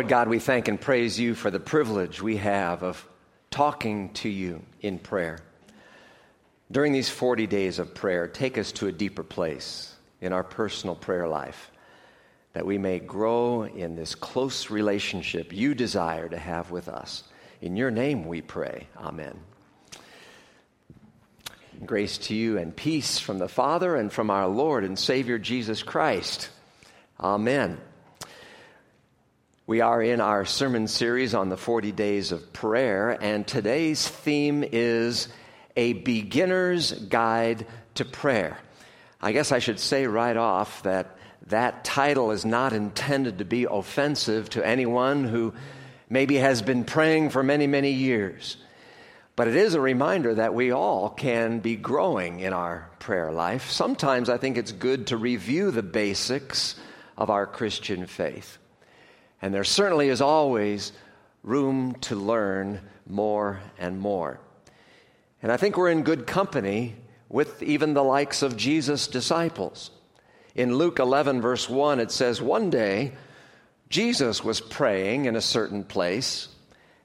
Lord God, we thank and praise you for the privilege we have of talking to you in prayer. During these 40 days of prayer, take us to a deeper place in our personal prayer life that we may grow in this close relationship you desire to have with us. In your name we pray. Amen. Grace to you and peace from the Father and from our Lord and Savior Jesus Christ. Amen. We are in our sermon series on the 40 days of prayer, and today's theme is a beginner's guide to prayer. I guess I should say right off that that title is not intended to be offensive to anyone who maybe has been praying for many, many years. But it is a reminder that we all can be growing in our prayer life. Sometimes I think it's good to review the basics of our Christian faith. And there certainly is always room to learn more and more. And I think we're in good company with even the likes of Jesus' disciples. In Luke 11, verse 1, it says, One day Jesus was praying in a certain place,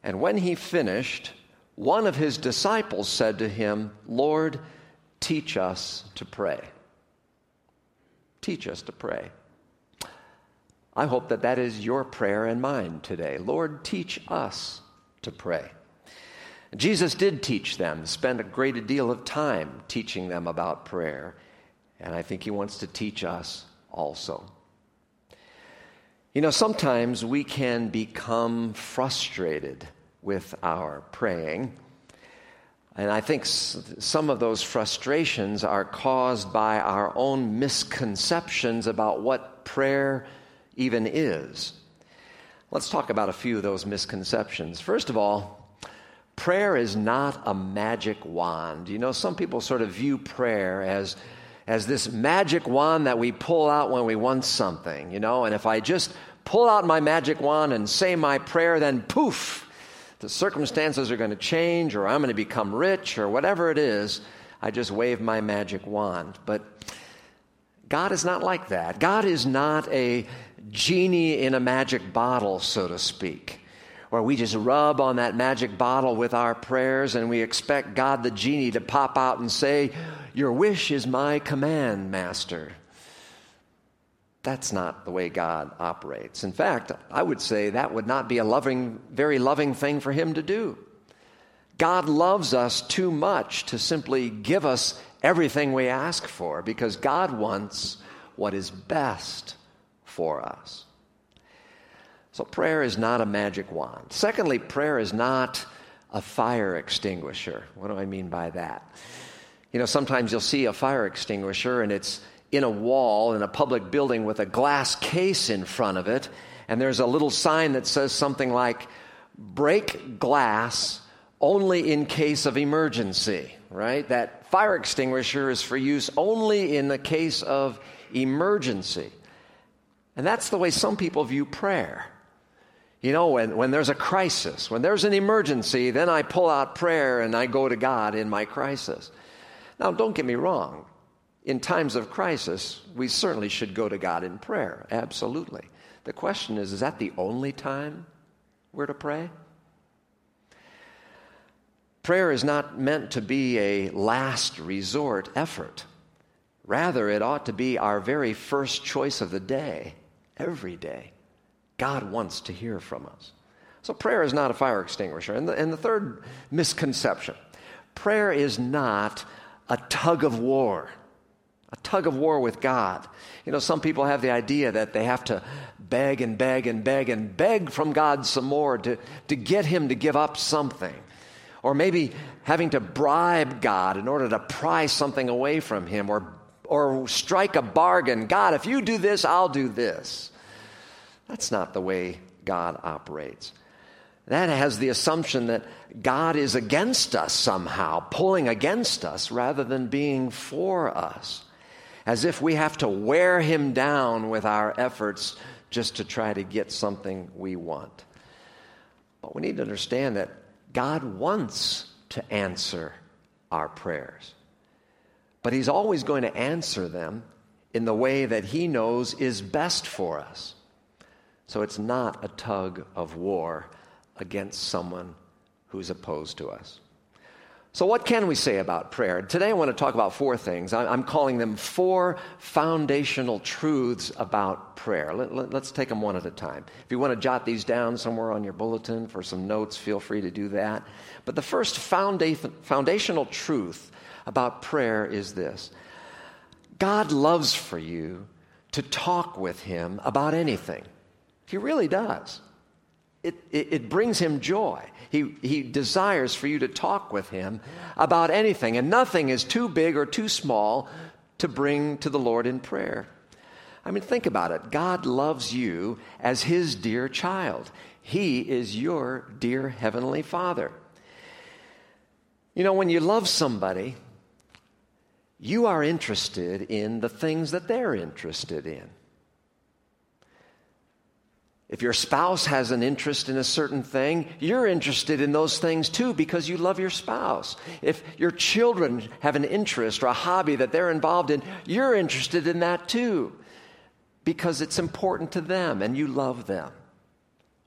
and when he finished, one of his disciples said to him, Lord, teach us to pray. Teach us to pray. I hope that that is your prayer and mine today. Lord, teach us to pray. Jesus did teach them, spend a great deal of time teaching them about prayer, and I think he wants to teach us also. You know, sometimes we can become frustrated with our praying. And I think some of those frustrations are caused by our own misconceptions about what prayer even is. Let's talk about a few of those misconceptions. First of all, prayer is not a magic wand. You know, some people sort of view prayer as, as this magic wand that we pull out when we want something, you know, and if I just pull out my magic wand and say my prayer, then poof, the circumstances are going to change, or I'm going to become rich, or whatever it is. I just wave my magic wand. But God is not like that. God is not a genie in a magic bottle, so to speak, where we just rub on that magic bottle with our prayers and we expect God the genie to pop out and say, Your wish is my command, Master. That's not the way God operates. In fact, I would say that would not be a loving, very loving thing for Him to do. God loves us too much to simply give us everything we ask for because God wants what is best for us. So, prayer is not a magic wand. Secondly, prayer is not a fire extinguisher. What do I mean by that? You know, sometimes you'll see a fire extinguisher and it's in a wall in a public building with a glass case in front of it, and there's a little sign that says something like, break glass only in case of emergency, right? That fire extinguisher is for use only in the case of emergency. And that's the way some people view prayer. You know, when, when there's a crisis, when there's an emergency, then I pull out prayer and I go to God in my crisis. Now, don't get me wrong. In times of crisis, we certainly should go to God in prayer. Absolutely. The question is is that the only time we're to pray? Prayer is not meant to be a last resort effort. Rather, it ought to be our very first choice of the day every day. God wants to hear from us. So prayer is not a fire extinguisher. And the, and the third misconception prayer is not a tug of war, a tug of war with God. You know, some people have the idea that they have to beg and beg and beg and beg from God some more to, to get Him to give up something. Or maybe having to bribe God in order to pry something away from Him or or strike a bargain. God, if you do this, I'll do this. That's not the way God operates. That has the assumption that God is against us somehow, pulling against us rather than being for us. As if we have to wear him down with our efforts just to try to get something we want. But we need to understand that God wants to answer our prayers but He's always going to answer them in the way that He knows is best for us. So it's not a tug of war against someone who's opposed to us. So, what can we say about prayer? Today, I want to talk about four things. I'm calling them four foundational truths about prayer. Let, us take them one at a time. If you want to jot these down somewhere on your bulletin for some notes, feel free to do that. But the first foundational truth about prayer is this God loves for you to talk with Him about anything. He really does. It, it, it, brings him joy. He, he desires for you to talk with him about anything, and nothing is too big or too small to bring to the Lord in prayer. I mean, think about it. God loves you as his dear child, he is your dear heavenly father. You know, when you love somebody, you are interested in the things that they're interested in. If your spouse has an interest in a certain thing, you're interested in those things too because you love your spouse. If your children have an interest or a hobby that they're involved in, you're interested in that too because it's important to them and you love them.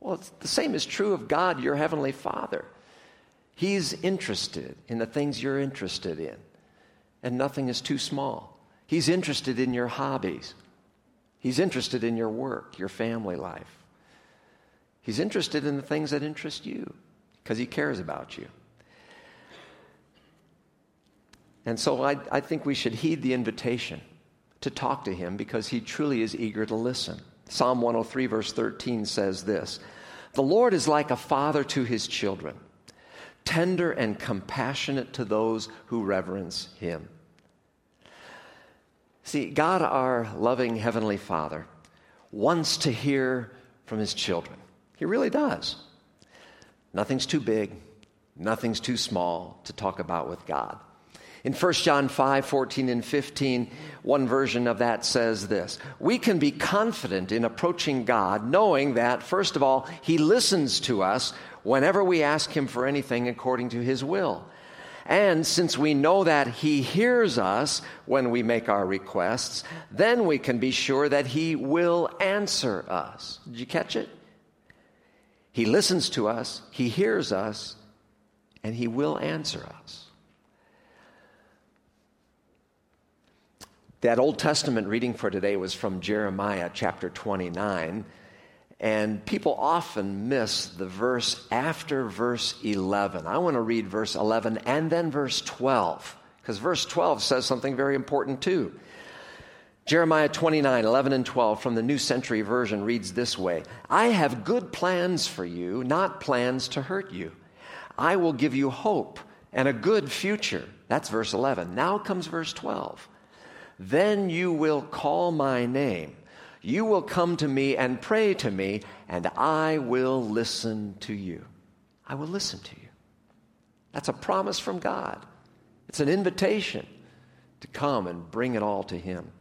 Well, the same is true of God, your heavenly Father. He's interested in the things you're interested in, and nothing is too small. He's interested in your hobbies, He's interested in your work, your family life. He's interested in the things that interest you because he cares about you. And so I, I, think we should heed the invitation to talk to him because he truly is eager to listen. Psalm 103, verse 13 says this The Lord is like a father to his children, tender and compassionate to those who reverence him. See, God, our loving Heavenly Father, wants to hear from his children. He really does. Nothing's too big, nothing's too small to talk about with God. In 1 John 5 14 and 15, one version of that says this We can be confident in approaching God, knowing that, first of all, He listens to us whenever we ask Him for anything according to His will. And since we know that He hears us when we make our requests, then we can be sure that He will answer us. Did you catch it? He listens to us, He hears us, and He will answer us. That Old Testament reading for today was from Jeremiah chapter 29. And people often miss the verse after verse 11. I want to read verse 11 and then verse 12, because verse 12 says something very important too. Jeremiah 29, 11 and 12 from the New Century Version reads this way I have good plans for you, not plans to hurt you. I will give you hope and a good future. That's verse 11. Now comes verse 12. Then you will call my name. You will come to me and pray to me, and I will listen to you. I will listen to you. That's a promise from God. It's an invitation to come and bring it all to Him.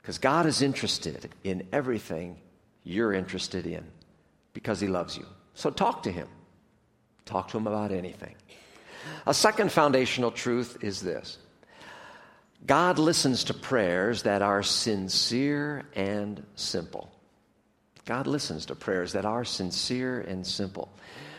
Because God is interested in everything you're interested in because He loves you. So talk to Him. Talk to Him about anything. A second foundational truth is this God listens to prayers that are sincere and simple. God listens to prayers that are sincere and simple.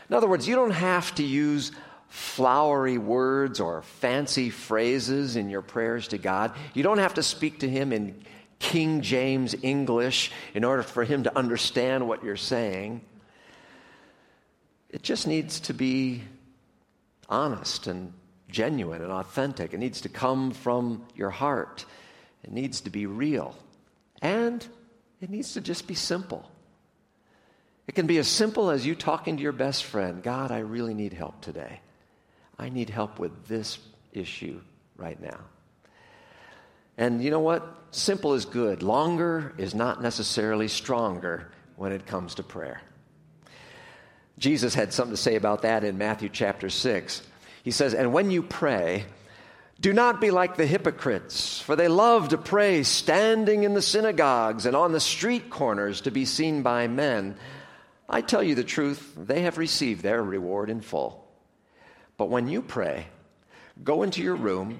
In other words, you don't have to use flowery words or fancy phrases in your prayers to God. You don't have to speak to Him in King James English in order for him to understand what you're saying. It just needs to be honest and genuine and authentic. It needs to come from your heart. It needs to be real. And it needs to just be simple. It can be as simple as you talking to your best friend God, I really need help today. I need help with this issue right now. And you know what? Simple is good. Longer is not necessarily stronger when it comes to prayer. Jesus had something to say about that in Matthew chapter 6. He says, And when you pray, do not be like the hypocrites, for they love to pray standing in the synagogues and on the street corners to be seen by men. I tell you the truth, they have received their reward in full. But when you pray, go into your room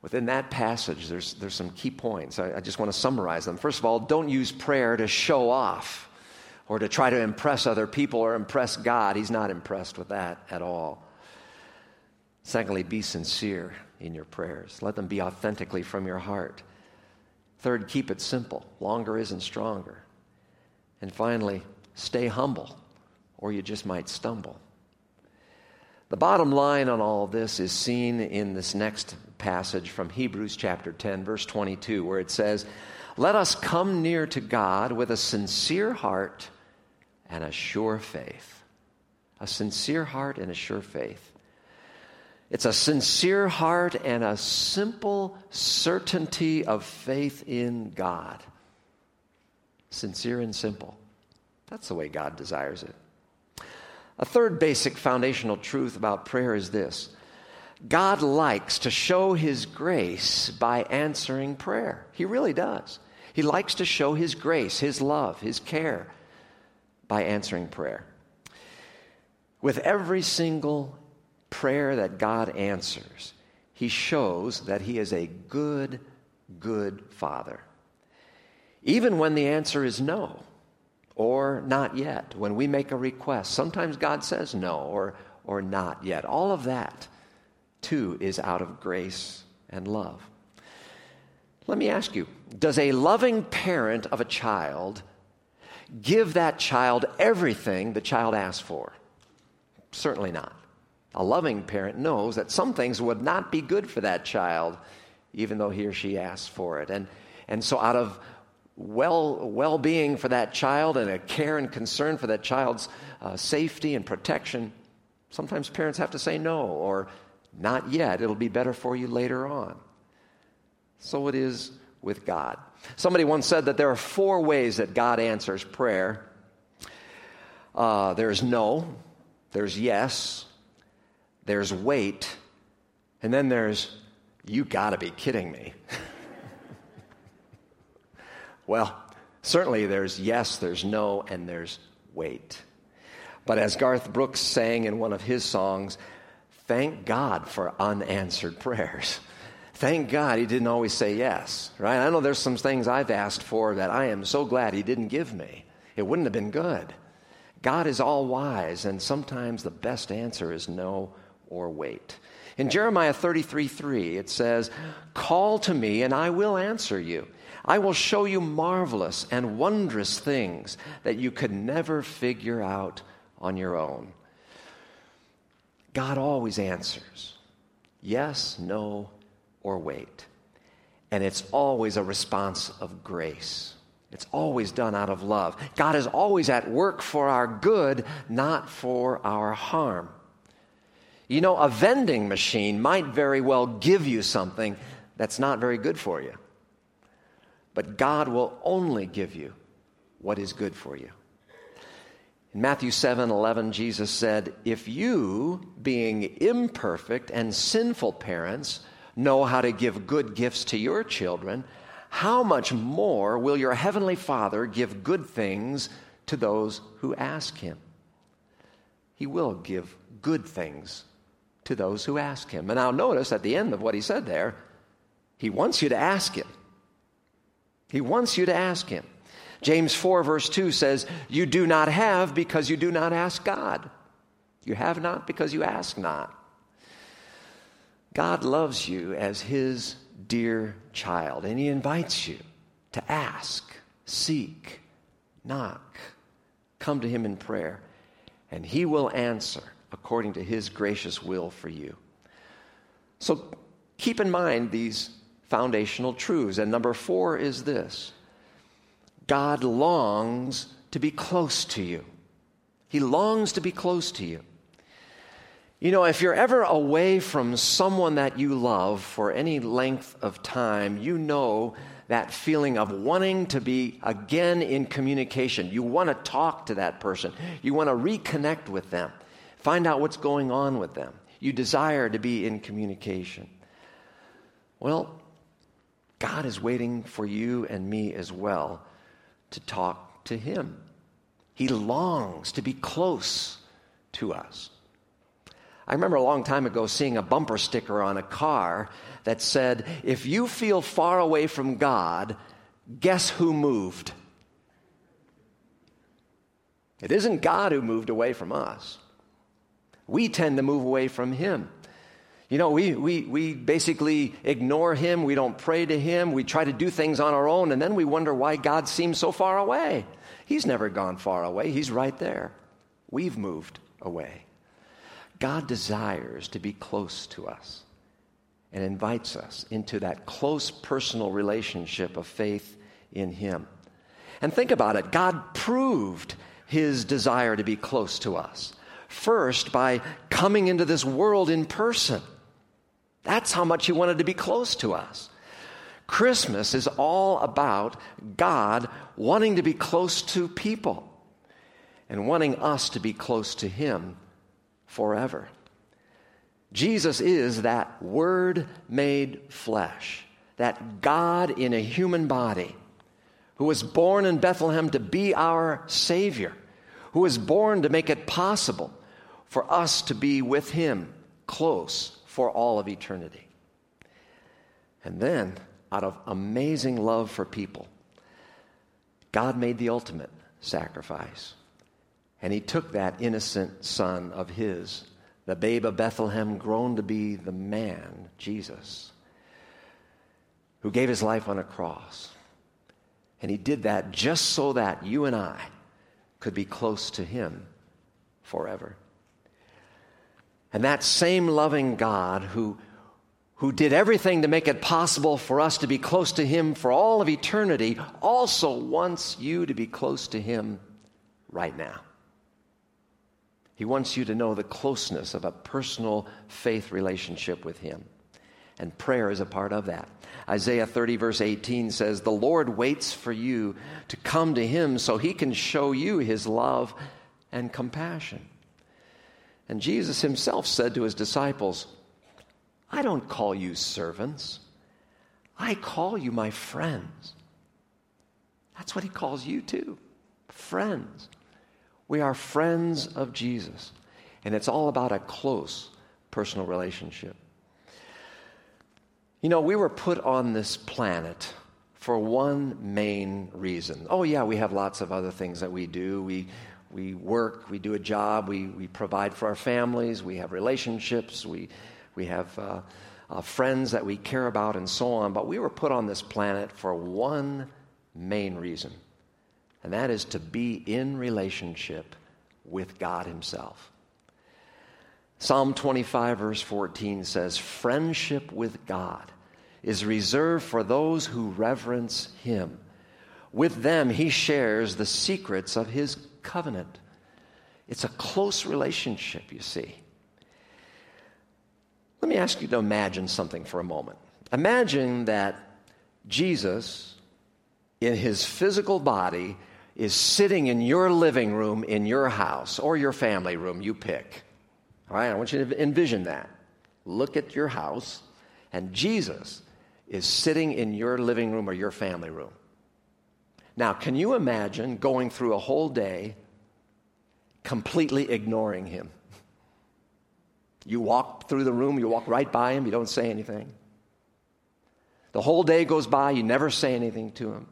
Within that passage, there's, there's some key points. I, I just want to summarize them. First of all, don't use prayer to show off or to try to impress other people or impress God. He's not impressed with that at all. Secondly, be sincere in your prayers, let them be authentically from your heart. Third, keep it simple. Longer isn't stronger. And finally, stay humble, or you just might stumble. The bottom line on all of this is seen in this next passage from Hebrews chapter 10, verse 22, where it says, Let us come near to God with a sincere heart and a sure faith. A sincere heart and a sure faith. It's a sincere heart and a simple certainty of faith in God. Sincere and simple. That's the way God desires it. A third basic foundational truth about prayer is this God likes to show His grace by answering prayer. He really does. He likes to show His grace, His love, His care by answering prayer. With every single prayer that God answers, He shows that He is a good, good Father. Even when the answer is no or not yet, when we make a request, sometimes God says no or, or not yet. All of that too is out of grace and love. Let me ask you Does a loving parent of a child give that child everything the child asks for? Certainly not. A loving parent knows that some things would not be good for that child, even though he or she asks for it. And, and so, out of well well being for that child and a care and concern for that child's uh, safety and protection, sometimes parents have to say no or not yet. It'll be better for you later on. So it is with God. Somebody once said that there are four ways that God answers prayer uh, there's no, there's yes, there's wait, and then there's you gotta be kidding me. well, certainly there's yes, there's no, and there's wait. But as Garth Brooks sang in one of his songs, Thank God for unanswered prayers. Thank God he didn't always say yes, right? I know there's some things I've asked for that I am so glad he didn't give me. It wouldn't have been good. God is all wise, and sometimes the best answer is no or wait. In Jeremiah 33 3, it says, Call to me, and I will answer you. I will show you marvelous and wondrous things that you could never figure out on your own. God always answers yes, no, or wait. And it's always a response of grace. It's always done out of love. God is always at work for our good, not for our harm. You know, a vending machine might very well give you something that's not very good for you. But God will only give you what is good for you. In Matthew 7 11, Jesus said, If you, being imperfect and sinful parents, know how to give good gifts to your children, how much more will your heavenly Father give good things to those who ask him? He will give good things to those who ask him. And now notice at the end of what he said there, he wants you to ask him. He wants you to ask him. James 4, verse 2 says, You do not have because you do not ask God. You have not because you ask not. God loves you as his dear child, and he invites you to ask, seek, knock, come to him in prayer, and he will answer according to his gracious will for you. So keep in mind these foundational truths. And number four is this God longs to be close to you. He longs to be close to you. You know, if you're ever away from someone that you love for any length of time, you know that feeling of wanting to be again in communication. You want to talk to that person, you want to reconnect with them. Find out what's going on with them. You desire to be in communication. Well, God is waiting for you and me as well to talk to Him. He longs to be close to us. I remember a long time ago seeing a bumper sticker on a car that said, If you feel far away from God, guess who moved? It isn't God who moved away from us. We tend to move away from Him. You know, we, we, we basically ignore Him, we don't pray to Him, we try to do things on our own, and then we wonder why God seems so far away. He's never gone far away, He's right there. We've moved away. God desires to be close to us and invites us into that close personal relationship of faith in Him. And think about it God proved His desire to be close to us. First, by coming into this world in person. That's how much He wanted to be close to us. Christmas is all about God wanting to be close to people and wanting us to be close to Him forever. Jesus is that Word made flesh, that God in a human body, who was born in Bethlehem to be our Savior, who was born to make it possible for us to be with Him close for all of eternity. And then, out of amazing love for people, God made the ultimate sacrifice. And He took that innocent son of His the babe of Bethlehem grown to be the man, Jesus, who gave his life on a cross. And he did that just so that you and I could be close to him forever. And that same loving God who, who did everything to make it possible for us to be close to him for all of eternity also wants you to be close to him right now. He wants you to know the closeness of a personal faith relationship with Him. And prayer is a part of that. Isaiah 30, verse 18 says, The Lord waits for you to come to Him so He can show you His love and compassion. And Jesus Himself said to His disciples, I don't call you servants, I call you my friends. That's what He calls you too friends. We are friends of Jesus. And it's all about a close personal relationship. You know, we were put on this planet for one main reason. Oh, yeah, we have lots of other things that we do. We, we work, we do a job, we, we provide for our families, we have relationships, we, we have uh, uh, friends that we care about, and so on. But we were put on this planet for one main reason and that is to be in relationship with God Himself. Psalm 25, verse 14 says, Friendship with God is reserved for those who reverence Him. With them, He shares the secrets of His covenant. It's a close relationship, you see. Let me ask you to imagine something for a moment. Imagine that Jesus, in his physical body, is sitting in your living room in your house or your family room, you pick. All right, I want you to envision that. Look at your house, and Jesus is sitting in your living room or your family room. Now, can you imagine going through a whole day completely ignoring him? You walk through the room, you walk right by him, you don't say anything. The whole day goes by, you never say anything to him.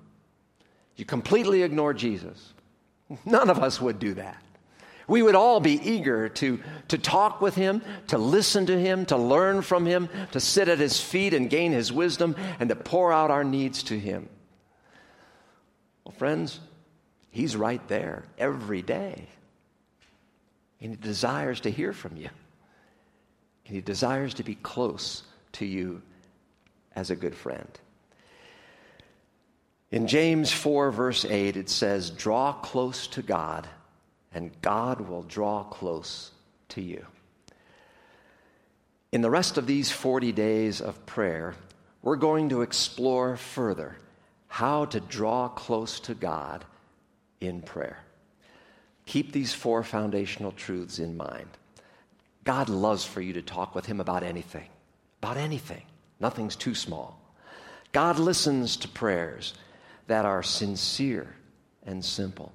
You completely ignore Jesus. None of us would do that. We would all be eager to, to talk with him, to listen to him, to learn from him, to sit at his feet and gain his wisdom, and to pour out our needs to him. Well, friends, he's right there every day. And he desires to hear from you. And he desires to be close to you as a good friend. In James 4, verse 8, it says, Draw close to God, and God will draw close to you. In the rest of these 40 days of prayer, we're going to explore further how to draw close to God in prayer. Keep these four foundational truths in mind. God loves for you to talk with Him about anything, about anything. Nothing's too small. God listens to prayers that are sincere and simple.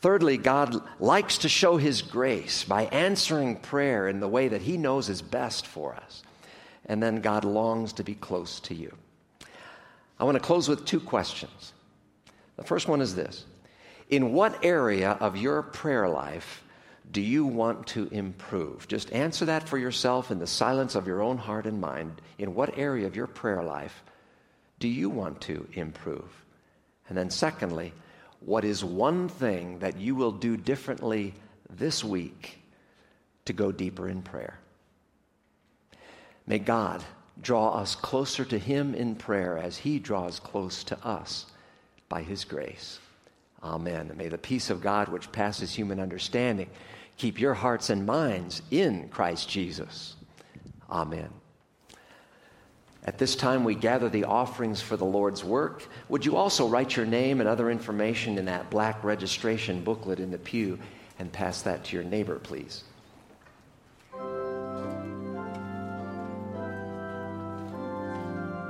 Thirdly, God likes to show His grace by answering prayer in the way that He knows is best for us. And then God longs to be close to you. I want to close with two questions. The first one is this In what area of your prayer life do you want to improve? Just answer that for yourself in the silence of your own heart and mind. In what area of your prayer life do you want to improve? And then, secondly, what is one thing that you will do differently this week to go deeper in prayer? May God draw us closer to Him in prayer as He draws close to us by His grace. Amen. And may the peace of God, which passes human understanding, keep your hearts and minds in Christ Jesus. Amen. At this time, we gather the offerings for the Lord's work. Would you also write your name and other information in that black registration booklet in the pew and pass that to your neighbor, please?